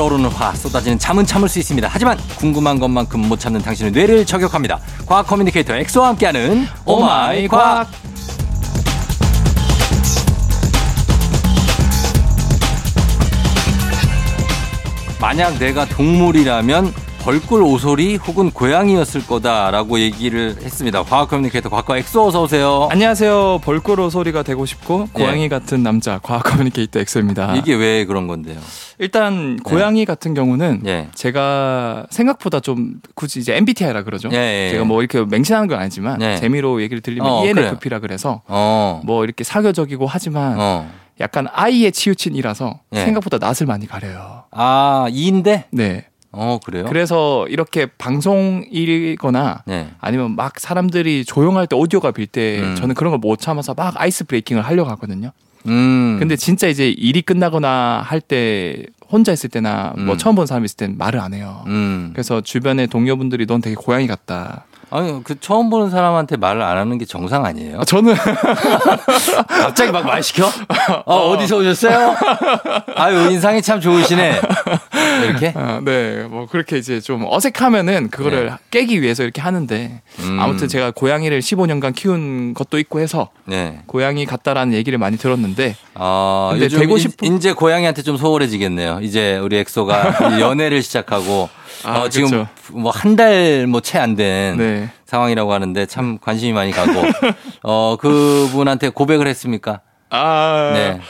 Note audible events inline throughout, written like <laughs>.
끓어오르는 화 쏟아지는 잠은 참을 수 있습니다. 하지만 궁금한 것만큼 못 참는 당신의 뇌를 저격합니다. 과학 communicator 엑소와 함께하는 oh my 과학. 만약 내가 동물이라면 벌꿀 오소리 혹은 고양이였을 거다라고 얘기를 했습니다. 과학 communicator 과거 엑소 어서 오세요. 안녕하세요. 벌꿀 오소리가 되고 싶고 고양이 같은 남자 과학 communicator 엑소입니다. 이게 왜 그런 건데요? 일단 고양이 같은 경우는 예. 제가 생각보다 좀 굳이 이제 MBTI라 그러죠. 예, 예. 제가 뭐 이렇게 맹신하는 건 아니지만 예. 재미로 얘기를 들리면 어, ENFP라 그래서 어. 뭐 이렇게 사교적이고 하지만 어. 약간 아이에 치우친이라서 예. 생각보다 낯을 많이 가려요. 아, 2인데? 네. 어, 그래요? 그래서 이렇게 방송이거나 네. 아니면 막 사람들이 조용할 때 오디오가 빌때 음. 저는 그런 걸 못 참아서 막 아이스 브레이킹을 하려고 하거든요. 음. 근데 진짜 이제 일이 끝나거나 할 때 혼자 있을 때나 뭐 음. 처음 본 사람 있을 땐 말을 안 해요. 음. 그래서 주변의 동료분들이 넌 되게 고양이 같다. 아니, 그 처음 보는 사람한테 말을 안 하는 게 정상 아니에요? 아, 저는 <laughs> 갑자기 막 말 시켜? 어, 어 디서 오셨어요? 아유, 인상이 참 좋으시네. 이렇게? 아, 네, 뭐 그렇게 이제 좀 어색하면은 그거를 네. 깨기 위해서 이렇게 하는데 음. 아무튼 제가 고양이를 15년간 키운 것도 있고 해서 네. 고양이 같다라는 얘기를 많이 들었는데 아, 근데 되고 이- 싶은- 이제 고양이한테 좀 소홀해지겠네요. 이제 우리 엑소가 이 <laughs> 연애를 시작하고 아, 어, 지금. 뭐 한 달 뭐 채 안된 네. 상황이라고 하는데 참 관심이 많이 가고 <laughs> 어 그분한테 고백을 했습니까? 아 네.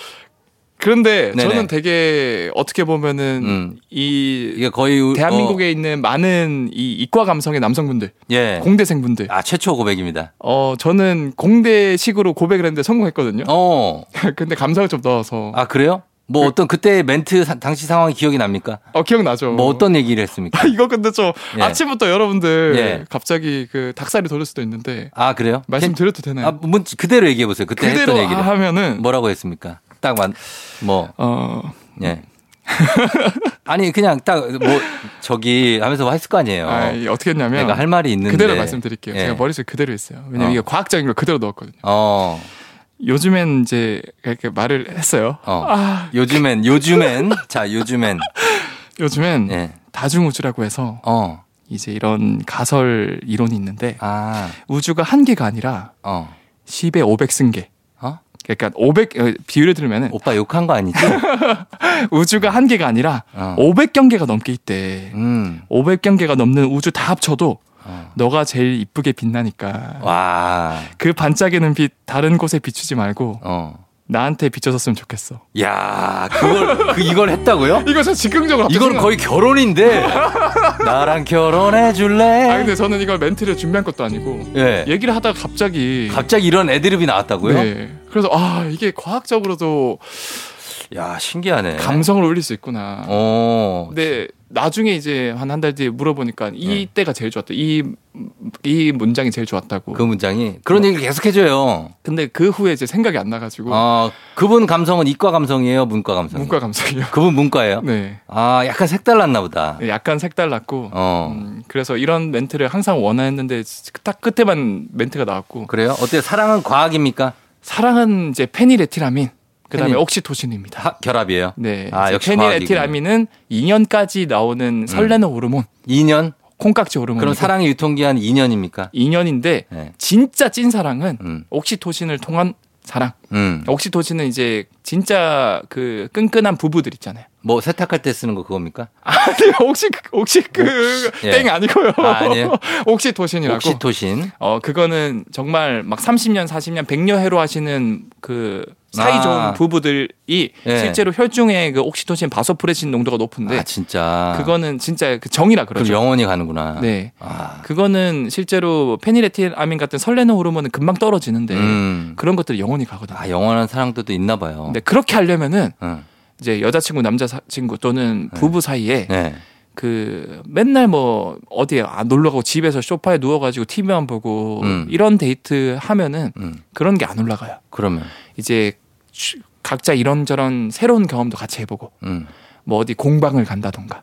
그런데 네네. 저는 되게 어떻게 보면은 음. 이 이게 거의 우- 대한민국에 있는 많은 이 이과 감성의 남성분들, 어, 예. 공대생분들. 아 최초 고백입니다. 어, 저는 공대식으로 고백을 했는데 성공했거든요. 어. <laughs> 근데 감성을 좀 넣어서. 아 그래요? 뭐 어떤 그때 멘트 사- 당시 상황이 기억이 납니까? 어, 기억나죠. 뭐 어떤 얘기를 했습니까? 아, 이거 근데 좀 예. 아침부터 여러분들 예. 갑자기 그 닭살이 돋을 수도 있는데 아 그래요? 말씀드려도 되나요? 아, 문, 그대로 얘기해 보세요. 그때 그대로 했던 얘기를. 하면은 뭐라고 했습니까? 딱 만, 뭐, 어, 예. <laughs> 아니, 그냥 딱, 뭐, 저기 하면서 뭐 했을 거 아니에요. 아, 이 어떻게 했냐면 내가 할 말이 있는데. 그대로 말씀드릴게요. 예. 제가 머릿속에 그대로 했어요. 왜냐면 어. 이게 과학적인 걸 그대로 넣었거든요. 어, 요즘엔 이제 이렇게 말을 했어요. 어. 아, 요즘엔, 요즘엔, 자, 요즘엔, 요즘엔 예. 다중우주라고 해서 어, 이제 이런 가설 이론이 있는데 아, 우주가 한 개가 아니라 어, 10에 500승계. 어? 그러니까 500 어, 비율을 들면은 오빠 욕한 거 아니지? <laughs> 우주가 한 개가 아니라 어. 500경계가 넘게 있대. 음, 500경계가 넘는 우주 다 합쳐도 어. 너가 제일 이쁘게 빛나니까 와, 그 반짝이는 빛 다른 곳에 비추지 말고 어. 나한테 비춰줬으면 좋겠어. 야, 그걸, 그, 이걸 했다고요? <laughs> 이거 저 즉흥적으로 이건 거의 결혼인데. <laughs> 나랑 결혼해 줄래? 아 근데 저는 이걸 멘트를 준비한 것도 아니고 예. 얘기를 하다가 갑자기 갑자기 이런 애드립이 나왔다고요? 네. 그래서 아 이게 과학적으로도 야, 신기하네. 감성을 올릴 수 있구나. 어. 근데 나중에 이제 한 한 달 뒤에 물어보니까 이 네. 때가 제일 좋았다. 이, 이 문장이 제일 좋았다고. 그 문장이 그런 얘기를 계속 해줘요. 근데 그 후에 이제 생각이 안 나가지고 어, 그분 감성은 이과 감성이에요, 문과 감성? 문과 감성이요. <laughs> 그분 문과예요? 네. 아, 약간 색달랐나 보다. 약간 색달랐고. 어. 음, 그래서 이런 멘트를 항상 원했는데 딱 끝에만 멘트가 나왔고 그래요? 어때요? 사랑은 과학입니까? 사랑은 이제 페니레티라민 그다음에 페니- 옥시토신입니다. 하- 결합이에요. 네. 아, 역시 페니레티라민은 2년까지 나오는 설레는 호르몬, 2년? 콩깍지 호르몬. 그럼 사랑의 유통기한 2년입니까? 2년인데 네. 진짜 찐 사랑은 음. 옥시토신을 통한 사랑. 음. 옥시토신은 이제 진짜 그 끈끈한 부부들 있잖아요. 뭐 세탁할 때 쓰는 거 그겁니까? <laughs> 아니 혹시 그- 혹시 그 예. 땡 아니고요. 아, 아니에요? <laughs> 옥시토신이라고. 옥시토신. 어 그거는 정말 막 30년, 40년, 100년 해로 하시는 그 사이 아. 좋은 부부들이 예. 실제로 혈중에 그 옥시토신, 바소프레신 농도가 높은데 아, 진짜. 그거는 진짜 그 정이라 그러죠. 영원히 가는구나. 네. 아. 그거는 실제로 페니레틸아민 같은 설레는 호르몬은 금방 떨어지는데 음. 그런 것들이 영원히 가거든요. 아, 영원한 사랑들도 있나 봐요. 근데 그렇게 하려면은 응. 이제 여자친구, 남자친구 또는 부부 사이에 네. 그 맨날 뭐 어디에 아, 놀러 가고 집에서 소파에 누워가지고 TV만 보고 음. 이런 데이트 하면은 음. 그런 게 안 올라가요. 그러면. 이제 쉬- 각자 이런저런 새로운 경험도 같이 해보고 음. 뭐 어디 공방을 간다던가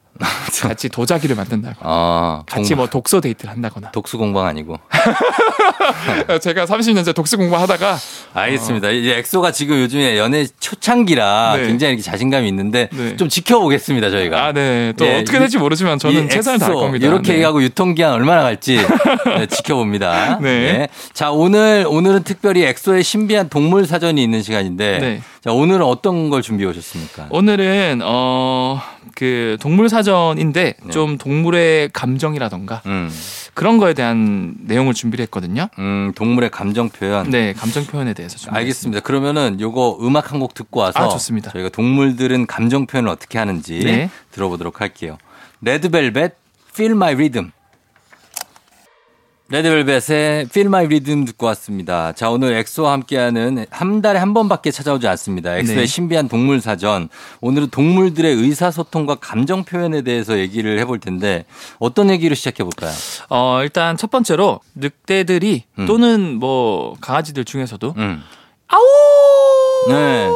같이 도자기를 만든다거나 아, 같이 뭐 독서 데이트를 한다거나 독수 공방 아니고. <laughs> 제가 30년째 독서 공부하다가 알겠습니다. 이제 엑소가 지금 요즘에 연애 초창기라 네. 굉장히 이렇게 자신감이 있는데 네. 좀 지켜보겠습니다, 저희가. 아, 네. 또 예, 어떻게 이- 될지 모르지만 저는 이 최선을 다할 겁니다. 이렇게 네. 얘기하고 유통기한 얼마나 갈지 네, <laughs> 지켜봅니다. 네. 자, 오늘, 오늘은 특별히 엑소의 신비한 동물 사전이 있는 시간인데. 네. 자, 오늘은 어떤 걸 준비해 오셨습니까? 오늘은 어 그 동물 사전 인데 네. 좀 동물의 감정이라던가 음, 그런 거에 대한 내용을 준비를 했거든요. 음, 동물의 감정 표현. 네, 감정 표현에 대해서 준비. 알겠습니다. 그러면은 요거 음악 한 곡 듣고 와서 아, 좋습니다. 저희가 동물들은 감정 표현을 어떻게 하는지 네. 들어보도록 할게요. 레드벨벳 Feel My Rhythm. 레드벨벳의 Feel My Rhythm 듣고 왔습니다. 자, 오늘 엑소와 함께하는 한 달에 한 번밖에 찾아오지 않습니다. 엑소의 네. 신비한 동물 사전. 오늘은 동물들의 의사소통과 감정 표현에 대해서 얘기를 해볼 텐데 어떤 얘기로 시작해 볼까요? 어 일단 첫 번째로 늑대들이 음. 또는 뭐 강아지들 중에서도 음. 아우 네.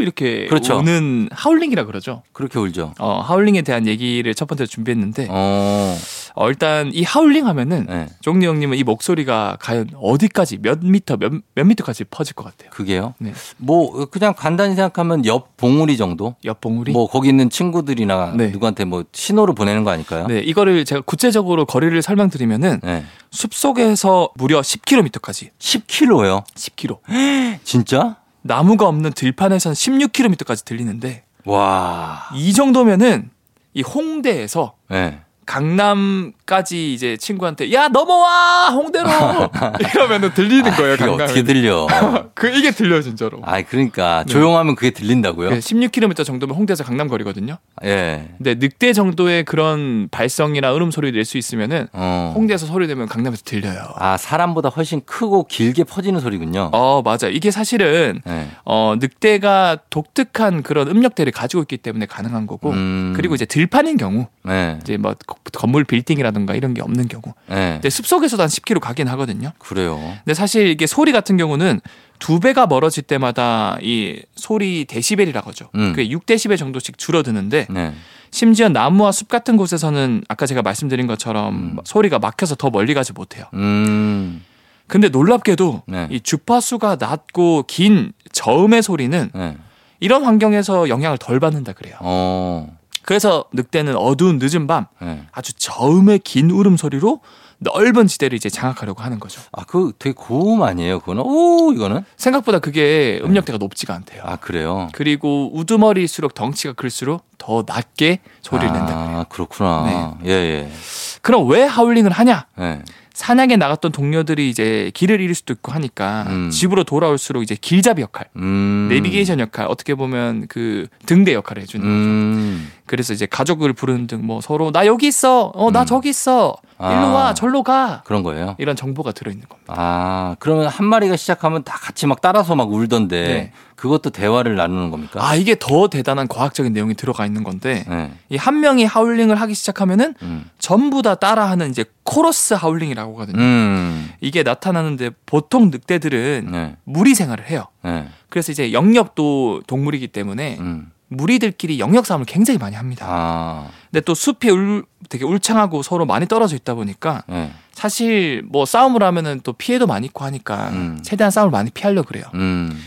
이렇게 그렇죠. 우는 하울링이라 그러죠. 그렇게 울죠. 어 하울링에 대한 얘기를 첫 번째로 준비했는데 어. 어, 일단 이 하울링 하면은 네. 종리 형님은 이 목소리가 과연 어디까지 몇 미터 몇, 몇 미터까지 퍼질 것 같아요. 그게요? 네. 뭐 그냥 간단히 생각하면 옆 봉우리 정도? 옆 봉우리. 뭐 거기 있는 친구들이나 네. 누구한테 뭐 신호를 보내는 거 아닐까요? 네, 이거를 제가 구체적으로 거리를 설명드리면은 네. 숲 속에서 무려 10km까지 10km요? 10km. 진짜? 나무가 없는 들판에서는 16km까지 들리는데 와. 이 정도면은 이 홍대에서 네. 강남까지 이제 친구한테 야 넘어와 홍대로 <laughs> 이러면은 들리는 거예요. 그게 강남에. 어떻게 들려? <laughs> 그 이게 들려 진짜로. 아, 그러니까 네. 조용하면 그게 들린다고요? 네, 16km 정도면 홍대에서 강남 거리거든요. 예. 근데 늑대 정도의 그런 발성이나 으름 소리 낼수 있으면은 어. 홍대에서 소리 내면 강남에서 들려요. 아, 사람보다 훨씬 크고 길게 퍼지는 소리군요. 어 맞아. 이게 사실은 네. 어 늑대가 독특한 그런 음역대를 가지고 있기 때문에 가능한 거고 음. 그리고 이제 들판인 경우 네. 이제 뭐 거- 건물 빌딩이라든가 이런 게 없는 경우 네. 근데 숲속에서도 한 10km 가긴 하거든요. 그래요. 근데 사실 이게 소리 같은 경우는 두 배가 멀어질 때마다 이 소리 데시벨이라고 하죠. 음. 그게 6데시벨 정도씩 줄어드는데 네. 심지어 나무와 숲 같은 곳에서는 아까 제가 말씀드린 것처럼 음. 소리가 막혀서 더 멀리 가지 못해요. 음. 근데 놀랍게도 네. 이 주파수가 낮고 긴 저음의 소리는 네. 이런 환경에서 영향을 덜 받는다 그래요. 어. 그래서 늑대는 어두운 늦은 밤 네. 아주 저음의 긴 울음 소리로 넓은 지대를 이제 장악하려고 하는 거죠. 아, 그 되게 고음 아니에요, 그거는? 오, 이거는? 생각보다 그게 음역대가 높지가 않대요. 아, 그래요? 그리고 우두머리일수록 덩치가 클수록 더 낮게 소리를 낸다 그래요. 아, 그렇구나. 예, 예. 그럼 왜 하울링을 하냐? 예. 사냥에 나갔던 동료들이 이제 길을 잃을 수도 있고 하니까 음. 집으로 돌아올수록 이제 길잡이 역할, 음. 내비게이션 역할, 어떻게 보면 그 등대 역할을 해주는 거죠. 음. 그래서 이제 가족을 부르는 등 뭐 서로 나 여기 있어, 어나 음. 저기 있어, 아. 일로 와, 절로 가 그런 거예요? 이런 정보가 들어있는 겁니다. 아, 그러면 한 마리가 시작하면 다 같이 막 따라서 막 울던데 네. 그것도 대화를 나누는 겁니까? 아 이게 더 대단한 과학적인 내용이 들어가 있는 건데 네. 이한 명이 하울링을 하기 시작하면은 음. 전부 다 따라하는 이제 코러스 하울링이라 고 하거든요. 음. 이게 나타나는데 보통 늑대들은 네. 무리 생활을 해요. 네. 그래서 이제 영역도 동물이기 때문에 음. 무리들끼리 영역 싸움을 굉장히 많이 합니다. 아. 근데 또 숲이 울, 되게 울창하고 서로 많이 떨어져 있다 보니까 네. 사실 뭐 싸움을 하면은 또 피해도 많이 있고 하니까 음. 최대한 싸움을 많이 피하려 고 그래요. 음.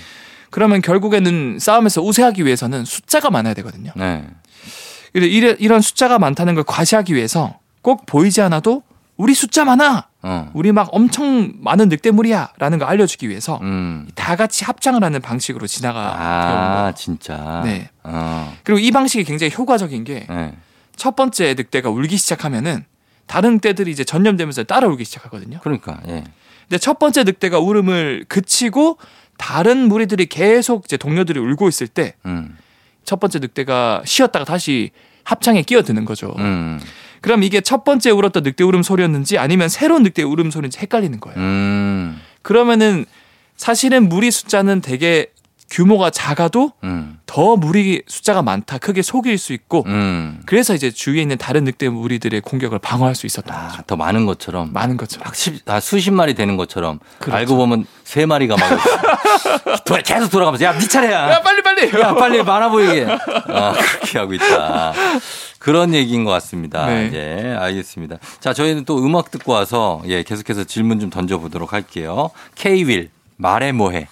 그러면 결국에는 싸움에서 우세하기 위해서는 숫자가 많아야 되거든요. 네. 이런 숫자가 많다는 걸 과시하기 위해서 꼭 보이지 않아도 우리 숫자 많아. 어. 우리 막 엄청 많은 늑대물이야라는 걸 알려주기 위해서 음. 다 같이 합장을 하는 방식으로 지나가 온 아. 진짜. 네. 어. 그리고 이 방식이 굉장히 효과적인 게첫 네. 번째 늑대가 울기 시작하면은 다른 늑대들이 이제 전염되면서 따라 울기 시작하거든요. 그러니까. 예. 근데 첫 번째 늑대가 울음을 그치고 다른 무리들이 계속 이제 동료들이 울고 있을 때첫 음. 번째 늑대가 쉬었다가 다시 합창에 끼어드는 거죠. 음. 그럼 이게 첫 번째 울었던 늑대 울음 소리였는지 아니면 새로운 늑대 울음 소리인지 헷갈리는 거예요. 음. 그러면은 사실은 무리 숫자는 되게 규모가 작아도 음. 더 무리 숫자가 많다, 크게 속일 수 있고 음. 그래서 이제 주위에 있는 다른 늑대 무리들의 공격을 방어할 수 있었던 거죠. 아, 더 많은 것처럼. 많은 것처럼. 막 십, 아, 수십 마리 되는 것처럼 그렇죠. 알고 보면 세 마리가 막 <laughs> 돌아- 계속 돌아가면서 야, 네 차례야. 야 빨리 빨리. 야, 빨리 많아 보이게. <laughs> 아, 그렇게 하고 있다. 그런 얘기인 것 같습니다. 네. 예, 알겠습니다. 자, 저희는 또 음악 듣고 와서 예, 계속해서 질문 좀 던져보도록 할게요. K-윌, 말해 뭐해.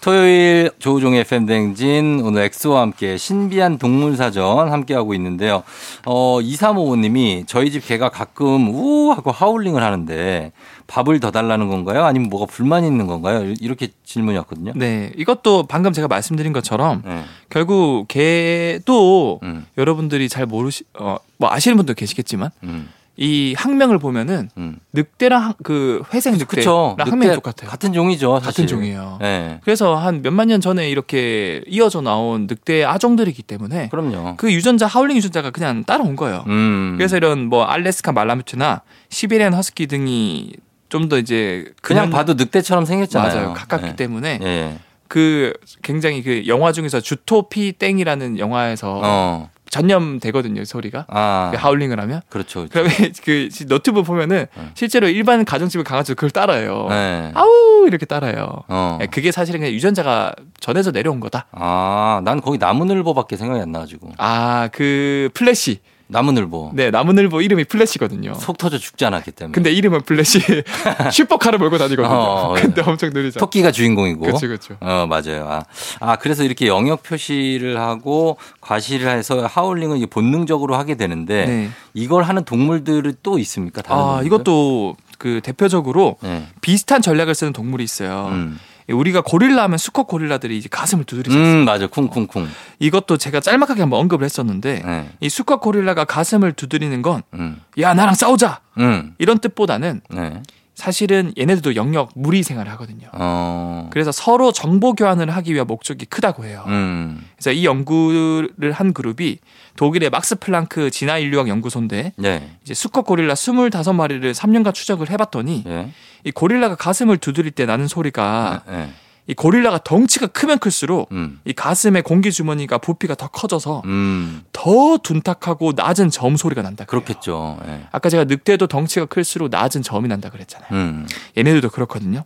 토요일 조우종의 팬댕진 오늘 엑소와 함께 신비한 동물사전 함께하고 있는데요. 어, 2355님이 저희 집 개가 가끔 우 하고 하울링을 하는데 밥을 더 달라는 건가요? 아니면 뭐가 불만이 있는 건가요? 이렇게 질문이었거든요. 네, 이것도 방금 제가 말씀드린 것처럼 네. 결국 개도 음, 여러분들이 잘 모르시, 어, 뭐 아시는 분도 계시겠지만 음, 이 학명을 보면은 음. 늑대랑 학- 그 회생 그쵸. 늑대랑 학명이 늑대 똑같아요. 같은 종이죠. 사실. 같은 종이에요. 네. 그래서 한 몇만 년 전에 이렇게 이어져 나온 늑대의 아종들이기 때문에 그럼요. 그 유전자 하울링 유전자가 그냥 따라온 거예요. 음. 그래서 이런 뭐 알래스카 말라뮤트나 시베리안 허스키 등이 좀 더 이제 그냥 그냥 봐도 늑대처럼 생겼잖아요. 맞아요. 가깝기 네. 때문에 예. 그 굉장히 그 영화 중에서 주토피 땡이라는 영화에서 어. 전염되거든요 소리가 아. 그 howling을 하면 그렇죠. 그렇죠. 그러면 <laughs> 그 너튜브 보면은 네. 실제로 일반 가정집의 강아지도 그걸 따라해요. 네. 아우 이렇게 따라요. 어. 예, 그게 사실은 그냥 유전자가 전해서 내려온 거다. 아, 난 거기 나무늘보밖에 생각이 안 나가지고. 아 그 플래시 나무늘보. 네 나무늘보 이름이 플래시거든요. 속 터져 죽지 않았기 때문에. 근데 이름은 플래시 <laughs> 슈퍼카를 몰고 다니거든요. 어, 근데 엄청 느리죠. 토끼가 주인공이고. 그렇죠, 그렇죠. 어, 맞아요. 아, 아, 그래서 이렇게 영역 표시를 하고 과시를 해서 하울링을 본능적으로 하게 되는데 네. 이걸 하는 동물들이 또 있습니까? 다른 아 동물들? 이것도 그 대표적으로 네. 비슷한 전략을 쓰는 동물이 있어요. 음. 우리가 고릴라 하면 수컷 고릴라들이 이제 가슴을 두드리잖아요. 음, 맞아. 쿵쿵쿵. 이것도 제가 짤막하게 한번 언급을 했었는데 네. 이 수컷 고릴라가 가슴을 두드리는 건 음. 야 나랑 싸우자 음. 이런 뜻보다는 네. 사실은 얘네들도 영역 무리 생활을 하거든요. 어. 그래서 서로 정보 교환을 하기 위한 목적이 크다고 해요. 음. 그래서 이 연구를 한 그룹이 독일의 막스 플랑크 진화 인류학 연구소인데 네. 이제 수컷 고릴라 25마리를 3년간 추적을 해봤더니 예. 이 고릴라가 가슴을 두드릴 때 나는 소리가 네. 이 고릴라가 덩치가 크면 클수록 음. 이 가슴의 공기 주머니가 부피가 더 커져서 음. 더 둔탁하고 낮은 점 소리가 난다. 그래요. 그렇겠죠. 예. 아까 제가 늑대도 덩치가 클수록 낮은 점이 난다 그랬잖아요. 음. 얘네들도 그렇거든요.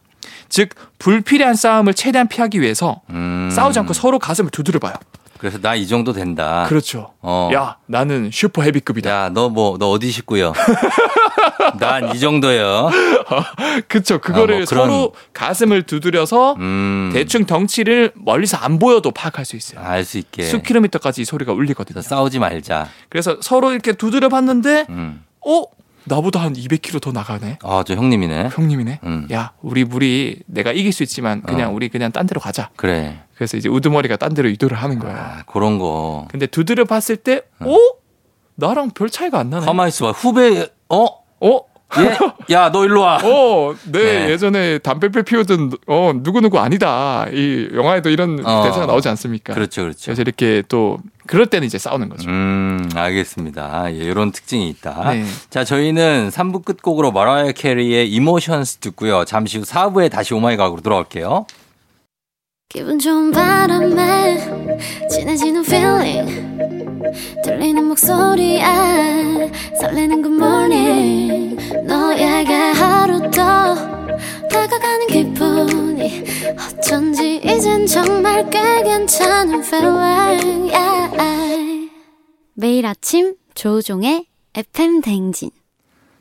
즉 불필요한 싸움을 최대한 피하기 위해서 음. 싸우지 않고 서로 가슴을 두드려 봐요. 그래서 나 이 정도 된다. 그렇죠. 어. 야 나는 슈퍼 헤비급이다. 야, 너 뭐, 너 어디 식구요? <laughs> 난 이 정도요. <laughs> 그쵸. 그거를 아, 뭐 그런- 서로 가슴을 두드려서 음. 대충 덩치를 멀리서 안 보여도 파악할 수 있어요. 알 수 있게. 수 킬로미터까지 이 소리가 울리거든요. 싸우지 말자. 그래서 서로 이렇게 두드려 봤는데 음. 어? 나보다 한 200km 더 나가네. 아, 저 형님이네. 형님이네. 음. 야, 우리 물이 내가 이길 수 있지만 그냥 어. 우리 그냥 딴 데로 가자. 그래. 그래서 이제 우두머리가 딴 데로 이도를 하는 거야. 아, 그런 거. 근데 두드려 봤을 때, 어? 나랑 별 차이가 안 나네. 가만히 있어봐. 후배, 어? 어? 얘? <laughs> 야, 너 일로 와. 어, 네, 네. 예전에 담배를 피우던 어 누구누구 아니다. 이 영화에도 이런 어. 대사가 나오지 않습니까? 그렇죠, 그렇죠. 그래서 이렇게 또 그럴 때는 이제 싸우는 거죠. 음, 알겠습니다. 예, 이런 특징이 있다. 네. 자, 저희는 3부 끝곡으로 마라이어 캐리의 Emotions 듣고요. 잠시 후 4부에 다시 oh my god으로 돌아올게요. 기분 좋은 바람에 진해지는 feeling 들리는 목소리에 설레는 good morning 너에게 하루 더 다가가는 기분이 어쩐지 이젠 정말 꽤 괜찮은 feeling yeah. 매일 아침 조우종의 FM 대행진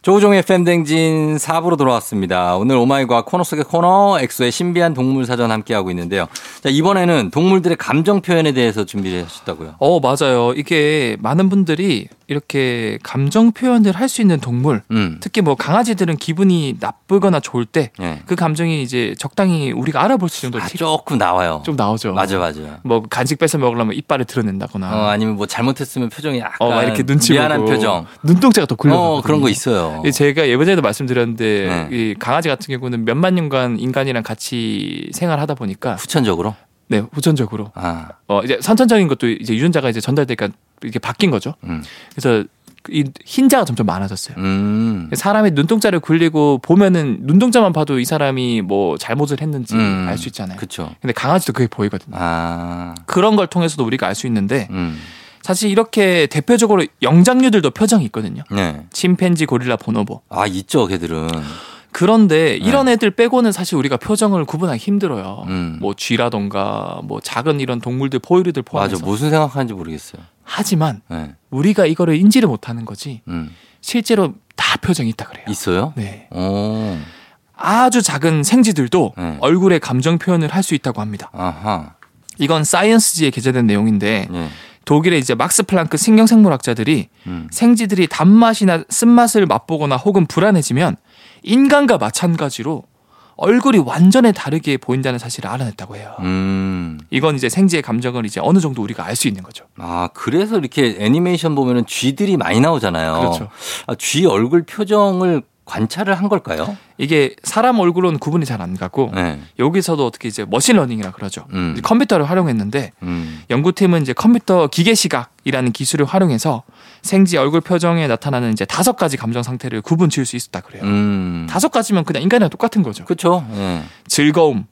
조우종의 FM 대행진 4부로 돌아왔습니다. 오늘 oh my god 코너 속의 코너 엑소의 신비한 동물 사전 함께하고 있는데요. 자, 이번에는 동물들의 감정 표현에 대해서 준비를 하셨다고요. 어, 맞아요. 이게 많은 분들이 이렇게 감정 표현을 할 수 있는 동물, 음. 특히 뭐 강아지들은 기분이 나쁘거나 좋을 때그 예. 감정이 이제 적당히 우리가 알아볼 수 정도 아, 티- 조금 나와요. 좀 나오죠. 맞아, 맞아. 뭐 간식 뺏어 먹으려면 이빨을 드러낸다거나. 어, 아니면 뭐 잘못했으면 표정이 약간 어, 막 이렇게 눈치 미안한 보고 표정. 눈동자가 더 굴려. 어, 그런 거 있어요. 제가 예전에도 말씀드렸는데 네. 이 강아지 같은 경우는 몇만 년간 인간이랑 같이 생활하다 보니까 후천적으로? 네 후천적으로 아, 어 이제 선천적인 것도 이제 유전자가 이제 전달되니까 이게 바뀐 거죠. 음. 그래서 이 흰자가 점점 많아졌어요. 음. 사람이 눈동자를 굴리고 보면은 눈동자만 봐도 이 사람이 뭐 잘못을 했는지 음. 알수 있잖아요. 그쵸. 근데 강아지도 그게 보이거든요. 아, 그런 걸 통해서도 우리가 알 수 있는데 음. 사실 이렇게 대표적으로 영장류들도 표정이 있거든요. 네. 침팬지, 고릴라, 보노보. 아, 있죠, 걔들은. 그런데 이런 애들 빼고는 사실 우리가 표정을 구분하기 힘들어요. 음. 뭐 쥐라던가 뭐 작은 이런 동물들 포유류들 포함해서. 맞아. 무슨 생각하는지 모르겠어요. 하지만 네. 우리가 이거를 인지를 못하는 거지 음. 실제로 다 표정이 있다 그래요. 있어요? 네. 오. 아주 작은 생쥐들도 네. 얼굴에 감정 표현을 할 수 있다고 합니다. 아하. 이건 사이언스지에 게재된 내용인데 예. 독일의 이제 막스 플랑크 신경생물학자들이 음. 생쥐들이 단맛이나 쓴맛을 맛보거나 혹은 불안해지면 인간과 마찬가지로 얼굴이 완전히 다르게 보인다는 사실을 알아냈다고 해요. 음. 이건 이제 생쥐의 감정을 이제 어느 정도 우리가 알 수 있는 거죠. 아, 그래서 이렇게 애니메이션 보면은 쥐들이 많이 나오잖아요. 그렇죠. 아, 쥐 얼굴 표정을 관찰을 한 걸까요? 이게 사람 얼굴은 구분이 잘 안 가고 네. 여기서도 어떻게 이제 machine learning이라 그러죠. 음. 컴퓨터를 활용했는데 음. 연구팀은 이제 컴퓨터 기계 시각이라는 기술을 활용해서 생쥐 얼굴 표정에 나타나는 이제 다섯 가지 감정 상태를 구분 지을 수 있었다 그래요. 음. 다섯 가지면 그냥 인간이랑 똑같은 거죠. 그렇죠. 예. 즐거움,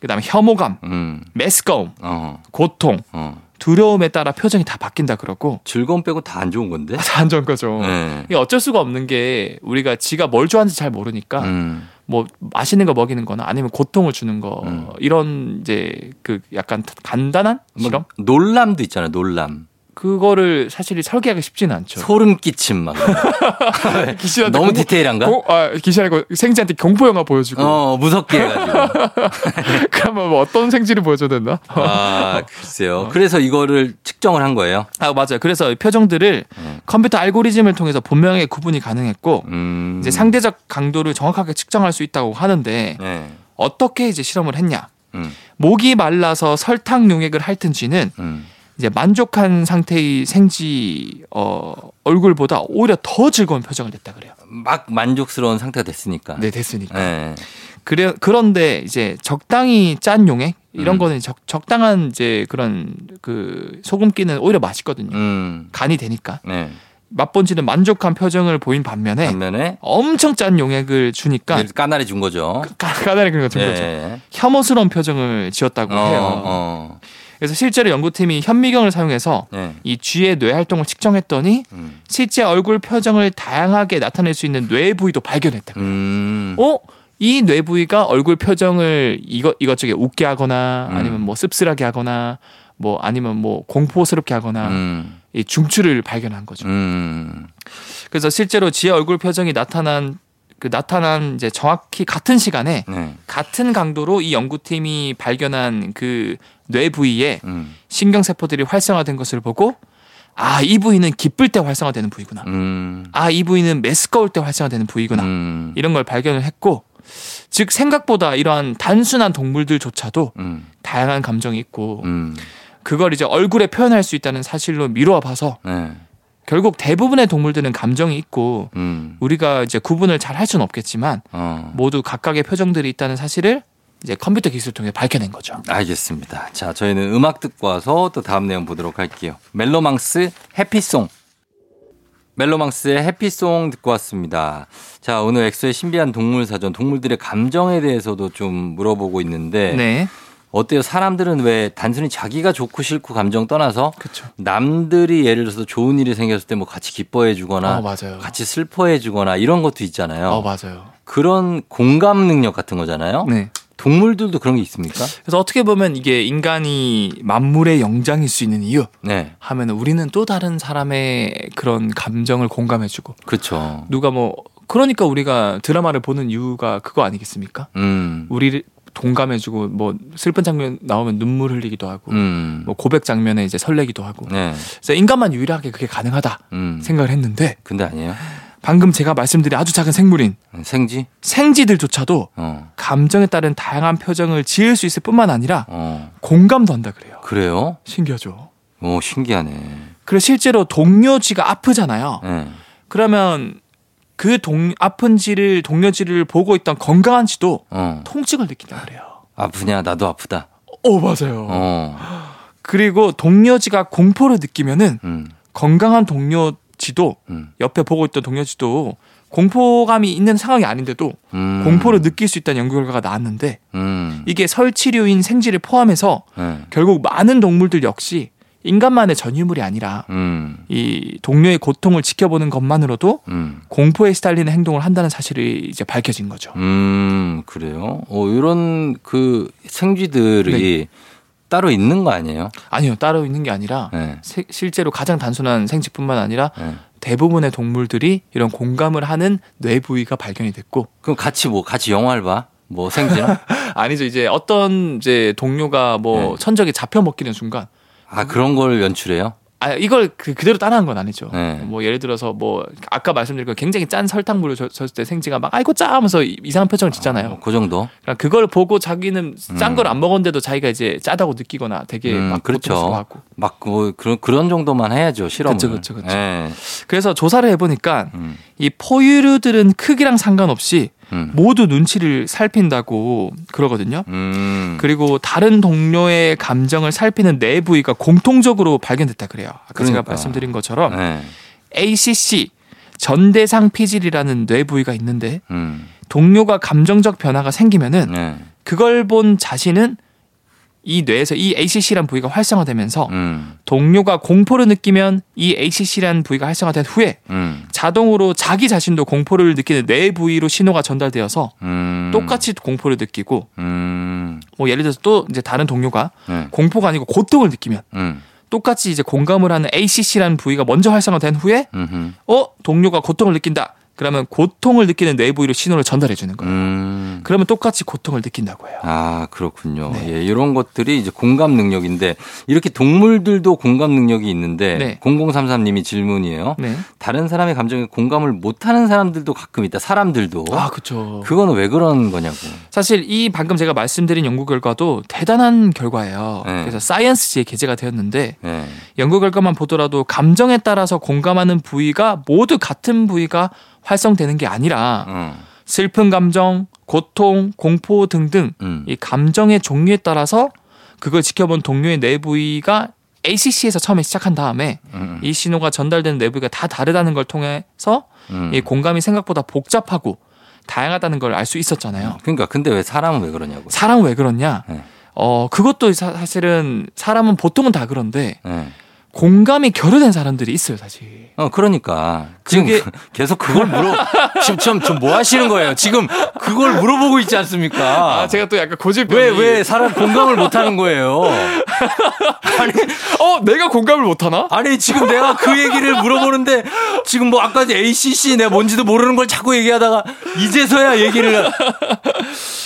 그다음에 혐오감, 음. 메스꺼움, 어. 고통, 어. 두려움에 따라 표정이 다 바뀐다 그러고 즐거움 빼고 다 안 좋은 건데. <laughs> 다 안 좋은 거죠. 네. 이게 어쩔 수가 없는 게 우리가 지가 뭘 좋아하는지 잘 모르니까 음. 뭐 맛있는 거 먹이는 거나 아니면 고통을 주는 거 음. 이런 이제 그 약간 간단한 뭐 실험 놀람도 있잖아요. 놀람. 그거를 사실 설계하기 쉽지는 않죠. 소름 끼침 막. <laughs> 너무 디테일한가? 고- 아, 기시하고 생쥐한테 경포 영화 보여주고 어, 무섭게 해가지고. <laughs> 그러면 뭐 어떤 생쥐를 보여줘야 되나? 아, 글쎄요. 그래서 이거를 측정을 한 거예요. 아 맞아요. 그래서 이 표정들을 음. 컴퓨터 알고리즘을 통해서 분명하게 구분이 가능했고 음. 이제 상대적 강도를 정확하게 측정할 수 있다고 하는데 네. 어떻게 이제 실험을 했냐? 음. 목이 말라서 설탕 용액을 핥은 쥐는 음. 이제 만족한 상태의 생쥐 어, 얼굴보다 오히려 더 즐거운 표정을 냈다 그래요. 막 만족스러운 상태가 됐으니까. 네, 됐으니까. 네. 그래 그런데 이제 적당히 짠 용액 이런 음. 거는 적, 적당한 이제 그런 그 소금기는 오히려 맛있거든요. 음. 간이 되니까 네. 맛본지는 만족한 표정을 보인 반면에 반면에 엄청 짠 용액을 주니까 얘를 까나리 준 거죠. 까- 까다리 그런 거준 거죠. 예. 혐오스러운 표정을 지었다고 어, 해요. 어. 그래서 실제로 연구팀이 현미경을 사용해서 네. 이 쥐의 뇌 활동을 측정했더니 음. 실제 얼굴 표정을 다양하게 나타낼 수 있는 뇌 부위도 발견했다. 음. 어? 이 뇌 부위가 얼굴 표정을 이것 이것저것 웃게 하거나 음. 아니면 뭐 씁쓸하게 하거나 뭐 아니면 뭐 공포스럽게 하거나 음. 이 중추를 발견한 거죠. 음. 그래서 실제로 쥐의 얼굴 표정이 나타난 그 나타난 이제 정확히 같은 시간에 네. 같은 강도로 이 연구팀이 발견한 그 뇌 부위에 음. 신경세포들이 활성화된 것을 보고 아, 이 부위는 기쁠 때 활성화되는 부위구나. 음. 아, 이 부위는 메스꺼울 때 활성화되는 부위구나. 음. 이런 걸 발견을 했고 즉 생각보다 이러한 단순한 동물들조차도 음. 다양한 감정이 있고 음. 그걸 이제 얼굴에 표현할 수 있다는 사실로 미루어 봐서 네. 결국 대부분의 동물들은 감정이 있고 음. 우리가 이제 구분을 잘 할 수는 없겠지만 어. 모두 각각의 표정들이 있다는 사실을 이제 컴퓨터 기술을 통해 밝혀낸 거죠. 알겠습니다. 자, 저희는 음악 듣고 와서 또 다음 내용 보도록 할게요. 멜로망스 해피송. 멜로망스의 해피송 듣고 왔습니다. 자, 오늘 엑소의 신비한 동물 사전, 동물들의 감정에 대해서도 좀 물어보고 있는데 네. 어때요? 사람들은 왜 단순히 자기가 좋고 싫고 감정 떠나서 그렇죠. 남들이 예를 들어서 좋은 일이 생겼을 때 뭐 같이 기뻐해 주거나 어, 맞아요. 같이 슬퍼해 주거나 이런 것도 있잖아요. 어, 맞아요. 그런 공감 능력 같은 거잖아요. 네. 동물들도 그런 게 있습니까? 그래서 어떻게 보면 이게 인간이 만물의 영장일 수 있는 이유 네. 하면 우리는 또 다른 사람의 그런 감정을 공감해주고 그렇죠. 누가 뭐 그러니까 우리가 드라마를 보는 이유가 그거 아니겠습니까? 음. 우리를 동감해주고 뭐 슬픈 장면 나오면 눈물 흘리기도 하고 음. 뭐 고백 장면에 이제 설레기도 하고 네. 그래서 인간만 유일하게 그게 가능하다 음. 생각을 했는데 근데 아니에요. 방금 제가 말씀드린 아주 작은 생물인 생쥐? 생쥐들조차도 어. 감정에 따른 다양한 표정을 지을 수 있을 뿐만 아니라 어. 공감도 한다 그래요. 그래요? 신기하죠. 오, 신기하네. 그래서 실제로 동료쥐가 아프잖아요. 네. 그러면 그 동, 아픈 쥐를 동료쥐를 보고 있던 건강한 쥐도 어. 통증을 느낀다 그래요. 아프냐? 나도 아프다. 어 맞아요. 어. 그리고 동료쥐가 공포를 느끼면은 음. 건강한 동료 쥐도 음. 옆에 보고 있던 동료쥐도 공포감이 있는 상황이 아닌데도 음. 공포를 느낄 수 있다는 연구 결과가 나왔는데 음. 이게 설치류인 생쥐를 포함해서 네. 결국 많은 동물들 역시 인간만의 전유물이 아니라 음. 이 동료의 고통을 지켜보는 것만으로도 음. 공포에 시달리는 행동을 한다는 사실이 이제 밝혀진 거죠. 음, 그래요. 어, 이런 그 생쥐들이 따로 있는 거 아니에요? 아니요, 따로 있는 게 아니라 네. 세- 실제로 가장 단순한 생쥐뿐만 아니라 네. 대부분의 동물들이 이런 공감을 하는 뇌 부위가 발견이 됐고 그럼 같이 뭐 같이 영화를 봐? 뭐 생쥐나? <laughs> 아니죠 이제 어떤 이제 동료가 뭐 네. 천적이 잡혀 먹기는 순간 아 그런 걸 연출해요? 아 이걸 그 그대로 따라한 건 아니죠. 네. 뭐 예를 들어서 뭐 아까 말씀드린 거 굉장히 짠 설탕물을 줬- 줬을 때 생쥐가 막 아이고 짜 하면서 이- 이상한 표정을 짓잖아요. 어, 그 정도? 그러니까 그걸 보고 자기는 짠 음. 걸안 먹었는데도 자기가 이제 짜다고 느끼거나 되게 음, 막 그렇죠. 고통스러워하고. 막 뭐 그런 그런 정도만 해야죠 실험을. 그쵸, 그쵸. 예. 그래서 조사를 해보니까 음, 이 포유류들은 크기랑 상관없이 음, 모두 눈치를 살핀다고 그러거든요. 음. 그리고 다른 동료의 감정을 살피는 내 부위가 공통적으로 발견됐다 그래요. 아까 제가 그러니까. 말씀드린 것처럼 네. ACC 전대상 피질이라는 뇌 부위가 있는데 음, 동료가 감정적 변화가 생기면은 네. 그걸 본 자신은 이 뇌에서 이 ACC란 부위가 활성화되면서 음, 동료가 공포를 느끼면 이 ACC란 부위가 활성화된 후에 음, 자동으로 자기 자신도 공포를 느끼는 뇌 부위로 신호가 전달되어서 음. 똑같이 공포를 느끼고 음, 뭐 예를 들어서 또 이제 다른 동료가 네. 공포가 아니고 고통을 느끼면 음, 똑같이 이제 공감을 하는 ACC라는 부위가 먼저 활성화된 후에 음, 어 동료가 고통을 느낀다. 그러면 고통을 느끼는 뇌 부위로 신호를 전달해 주는 거예요. 음. 그러면 똑같이 고통을 느낀다고 해요. 아, 그렇군요. 네. 예, 이런 것들이 이제 공감 능력인데 이렇게 동물들도 공감 능력이 있는데 네. 0033님이 질문이에요. 네. 다른 사람의 감정에 공감을 못하는 사람들도 가끔 있다. 사람들도. 아, 그렇죠. 그거는 왜 그런 거냐고. 사실 이 방금 제가 말씀드린 연구 결과도 대단한 결과예요. 네. 그래서 사이언스지에 게재가 되었는데 예. 연구 결과만 보더라도 감정에 따라서 공감하는 부위가 모두 같은 부위가 활성되는 게 아니라 어. 슬픈 감정, 고통, 공포 등등 음. 이 감정의 종류에 따라서 그걸 지켜본 동료의 뇌 부위가 ACC에서 처음에 시작한 다음에 음. 이 신호가 전달되는 뇌 부위가 다 다르다는 걸 통해서 음. 이 공감이 생각보다 복잡하고 다양하다는 걸 알 수 있었잖아요. 그러니까 근데 왜 사람은 왜 그러냐고. 사람은 왜 그러냐? 네. 어, 그것도 사, 사실은 사람은 보통은 다 그런데 예. 공감이 결여된 사람들이 있어요, 사실. 어, 그러니까. 지금 그게- <laughs> 계속 그걸 물어, 지금 좀, 좀뭐 하시는 거예요? 지금 그걸 물어보고 있지 않습니까? 아, 제가 또 약간 고질병이 왜, 왜 사람 공감을 못 하는 거예요? <laughs> 아니, 어, 내가 공감을 못 하나? 아니, 지금 내가 그 얘기를 물어보는데, 지금 뭐 아까 ACC 내가 뭔지도 모르는 걸 자꾸 얘기하다가, 이제서야 얘기를.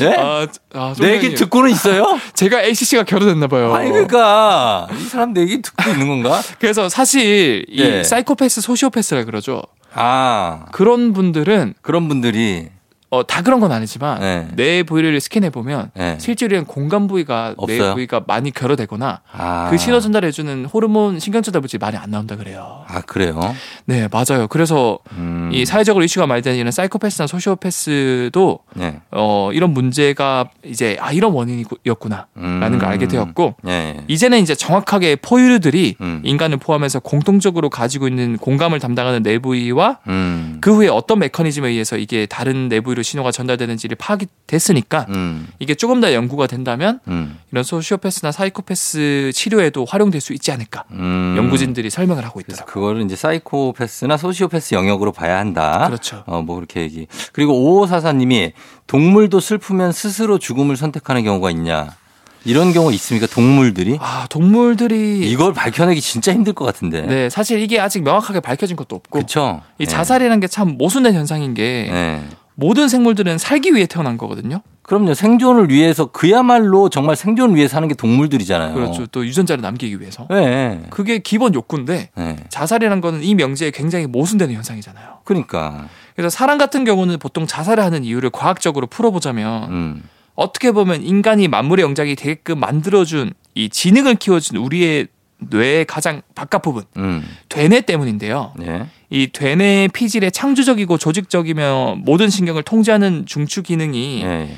예? 아, 아, 내 얘기. 듣고는 있어요? <laughs> 제가 ACC가 결여됐나 봐요. 아니, 그러니까. 이 사람 내 얘기 듣고 있는 건가? <laughs> 그래서 사실 이 예. 사이코패스, 소시오패스라 그러죠. 아, 그런 분들은 그런 분들이. 어, 다 그런 건 아니지만 네. 뇌 부위를 스캔해 보면 네. 실제로는 공감 부위가 뇌 없어요? 부위가 많이 결여되거나 아. 그 신호 전달해 주는 호르몬 신경 전달 물질이 많이 안 나온다 그래요. 아, 그래요? 네, 맞아요. 그래서 음. 이 사회적으로 이슈가 많이 되는 이런 사이코패스나 소시오패스도 네. 어, 이런 문제가 이제 아 이런 원인이었구나라는 음. 걸 알게 되었고 예. 예. 이제는 이제 정확하게 포유류들이 음. 인간을 포함해서 공통적으로 가지고 있는 공감을 담당하는 내부위와 음. 그 후에 어떤 메커니즘에 의해서 이게 다른 내부위로 신호가 전달되는지를 파악이 됐으니까 음. 이게 조금 더 연구가 된다면 음. 이런 소시오패스나 사이코패스 치료에도 활용될 수 있지 않을까 음. 연구진들이 설명을 하고 있더라고요. 그거를 이제 사이코패스나 소시오패스 영역으로 봐야 한다. 그렇죠. 어, 뭐 그렇게 얘기. 그리고 5544님이 동물도 슬프면 스스로 죽음을 선택하는 경우가 있냐. 이런 경우 있습니까? 동물들이? 아 동물들이 이걸 밝혀내기 진짜 힘들 것 같은데. 네 사실 이게 아직 명확하게 밝혀진 것도 없고 그렇죠. 이 자살이라는 게참 모순된 현상인 게 네. 모든 생물들은 살기 위해 태어난 거거든요. 그럼요. 생존을 위해서 그야말로 정말 생존을 위해 사는 게 동물들이잖아요. 그렇죠. 또 유전자를 남기기 위해서. 네. 그게 기본 욕구인데 네. 자살이라는 거는 이 명제에 굉장히 모순되는 현상이잖아요. 그러니까. 그래서 사람 같은 경우는 보통 자살을 하는 이유를 과학적으로 풀어보자면 음. 어떻게 보면 인간이 만물의 영장이 되게끔 만들어준 이 지능을 키워준 우리의 뇌의 가장 바깥 부분 음. 되뇌 때문인데요. 네. 이 되뇌 피질의 창조적이고 조직적이며 모든 신경을 통제하는 중추 기능이 예.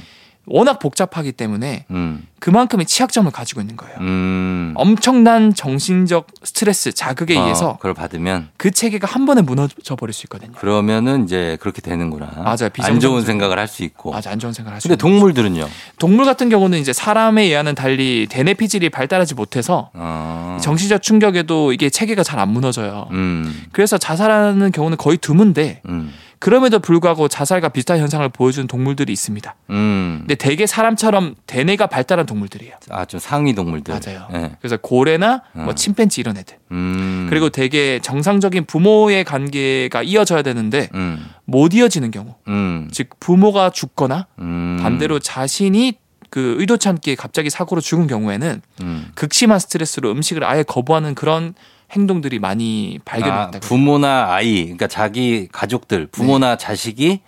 워낙 복잡하기 때문에 음. 그만큼의 취약점을 가지고 있는 거예요. 음. 엄청난 정신적 스트레스, 자극에 어, 의해서 그걸 받으면 그 체계가 한 번에 무너져 버릴 수 있거든요. 그러면은 이제 그렇게 되는구나. 맞아요. 안 좋은. 생각을 할 수 있고. 아주 안 좋은 생각을 하시죠. 근데 동물들은요? 동물 같은 경우는 이제 사람에 의하는 달리 대뇌 피질이 발달하지 못해서 어. 정신적 충격에도 이게 체계가 잘 안 무너져요. 음. 그래서 자살하는 경우는 거의 드문데 음. 그럼에도 불구하고 자살과 비슷한 현상을 보여주는 동물들이 있습니다. 음. 근데 대개 사람처럼 대뇌가 발달한 동물들이에요. 아, 좀 상위 동물들. 맞아요. 예. 그래서 고래나 뭐 어. 침팬지 이런 애들. 음. 그리고 되게 정상적인 부모의 관계가 이어져야 되는데 음. 못 이어지는 경우. 음. 즉 부모가 죽거나 음. 반대로 자신이 그 의도치 않게 갑자기 사고로 죽은 경우에는 음. 극심한 스트레스로 음식을 아예 거부하는 그런 행동들이 많이 아, 발견됐다. 부모나 아이, 그러니까 자기 가족들, 부모나 자식이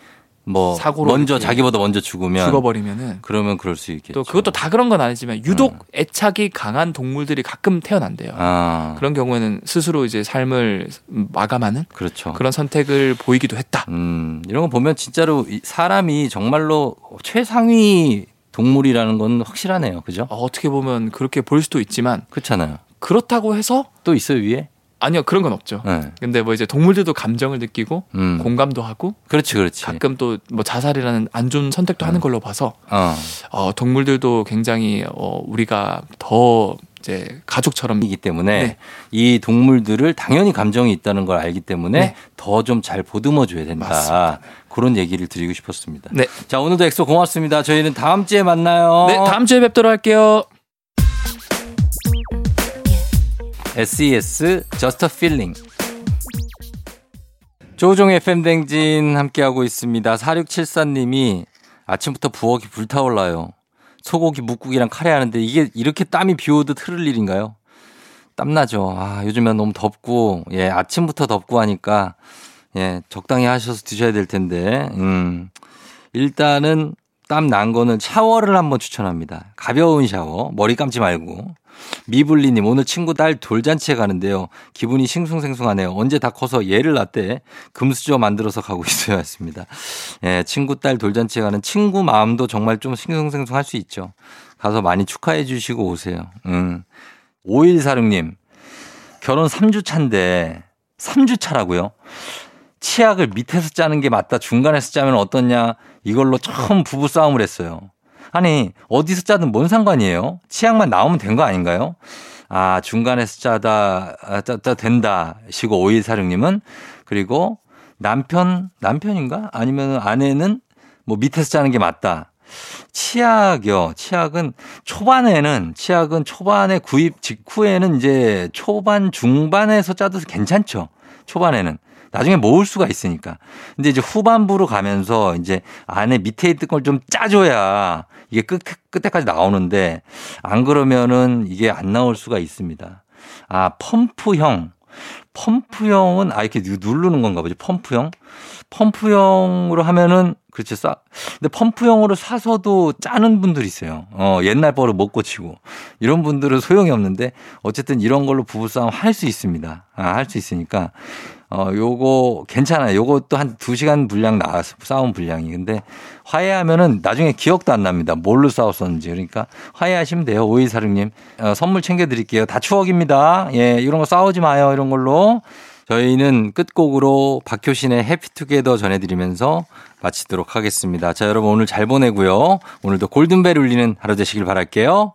뭐 네. 사고로 먼저 자기보다 먼저 죽으면 죽어버리면은 그러면 그럴 수 있겠죠. 또 그것도 다 그런 건 아니지만 유독 애착이 강한 동물들이 가끔 태어난대요. 아, 그런 경우에는 스스로 이제 삶을 마감하는 그렇죠. 그런 선택을 보이기도 했다. 음, 이런 거 보면 진짜로 이 사람이 정말로 최상위 동물이라는 건 확실하네요. 그죠? 어, 어떻게 보면 그렇게 볼 수도 있지만 그렇잖아요. 그렇다고 해서 또 있어요, 위에? 아니요 그런 건 없죠. 네. 근데 뭐 이제 동물들도 감정을 느끼고 음. 공감도 하고 그렇지, 그렇지. 가끔 또 뭐 자살이라는 안 좋은 선택도 하는 걸로 봐서 어. 어, 동물들도 굉장히 어, 우리가 더 이제 가족처럼 이기 때문에 네. 이 동물들을 당연히 감정이 있다는 걸 알기 때문에 네. 더좀 잘 보듬어 줘야 된다. 맞습니다. 그런 얘기를 드리고 싶었습니다. 네. 자, 오늘도 엑소 고맙습니다. 저희는 다음 주에 만나요. 네 다음 주에 뵙도록 할게요. SES Just a Feeling. 조우종의 FM 대행진 함께하고 있습니다. 4674님이 아침부터 부엌이 불타올라요. 소고기 뭇국이랑 카레 하는데 이게 이렇게 땀이 비 오듯 흐를 일인가요? 땀나죠. 아, 요즘엔 너무 덥고, 예, 아침부터 덥고 하니까, 예, 적당히 하셔서 드셔야 될 텐데, 음. 일단은 땀 난 거는 샤워를 한번 추천합니다. 가벼운 샤워, 머리 감지 말고. 미블리님, 오늘 친구 딸 돌잔치에 가는데요. 기분이 싱숭생숭하네요. 언제 다 커서 얘를 낳대 금수저 만들어서 가고 <laughs> 있어야 했습니다. 예, 친구 딸 돌잔치에 가는 친구 마음도 정말 좀 싱숭생숭할 수 있죠. 가서 많이 축하해 주시고 오세요. 음. 5146님, 결혼 3주 차인데, 3주 차라고요? 치약을 밑에서 짜는 게 맞다. 중간에서 짜면 어떻냐. 이걸로 처음 부부 싸움을 했어요. 아니, 어디서 짜든 뭔 상관이에요? 치약만 나오면 된 거 아닌가요? 아, 중간에서 짜다, 아, 짜다 된다. 시고 5146님은. 그리고 남편, 남편인가? 아니면 아내는 뭐 밑에서 짜는 게 맞다. 치약이요. 치약은 초반에는, 치약은 초반에 구입 직후에는 이제 초반, 중반에서 짜도 괜찮죠. 초반에는. 나중에 모을 수가 있으니까. 근데 이제 후반부로 가면서 이제 안에 밑에 있던 걸 좀 짜줘야 이게 끝, 끝에까지 나오는데 안 그러면은 이게 안 나올 수가 있습니다. 아, 펌프형. 펌프형은 아, 이렇게 누르는 건가 보지. 펌프형. 펌프형으로 하면은 그렇죠. 싸. 근데 펌프형으로 사서도 짜는 분들이 있어요. 어, 옛날 버릇 못 고치고. 이런 분들은 소용이 없는데 어쨌든 이런 걸로 부부싸움 할 수 있습니다. 아, 할 수 있으니까. 어, 요거 괜찮아요. 요것도 한두 시간 분량 나왔어. 싸움 분량이. 근데 화해하면은 나중에 기억도 안 납니다. 뭘로 싸웠었는지. 그러니까 화해하시면 돼요. 오이사령님. 어, 선물 챙겨드릴게요. 다 추억입니다. 예, 이런 거 싸우지 마요. 이런 걸로. 저희는 끝곡으로 박효신의 해피투게더 전해드리면서 마치도록 하겠습니다. 자, 여러분 오늘 잘 보내고요. 오늘도 골든벨 울리는 하루 되시길 바랄게요.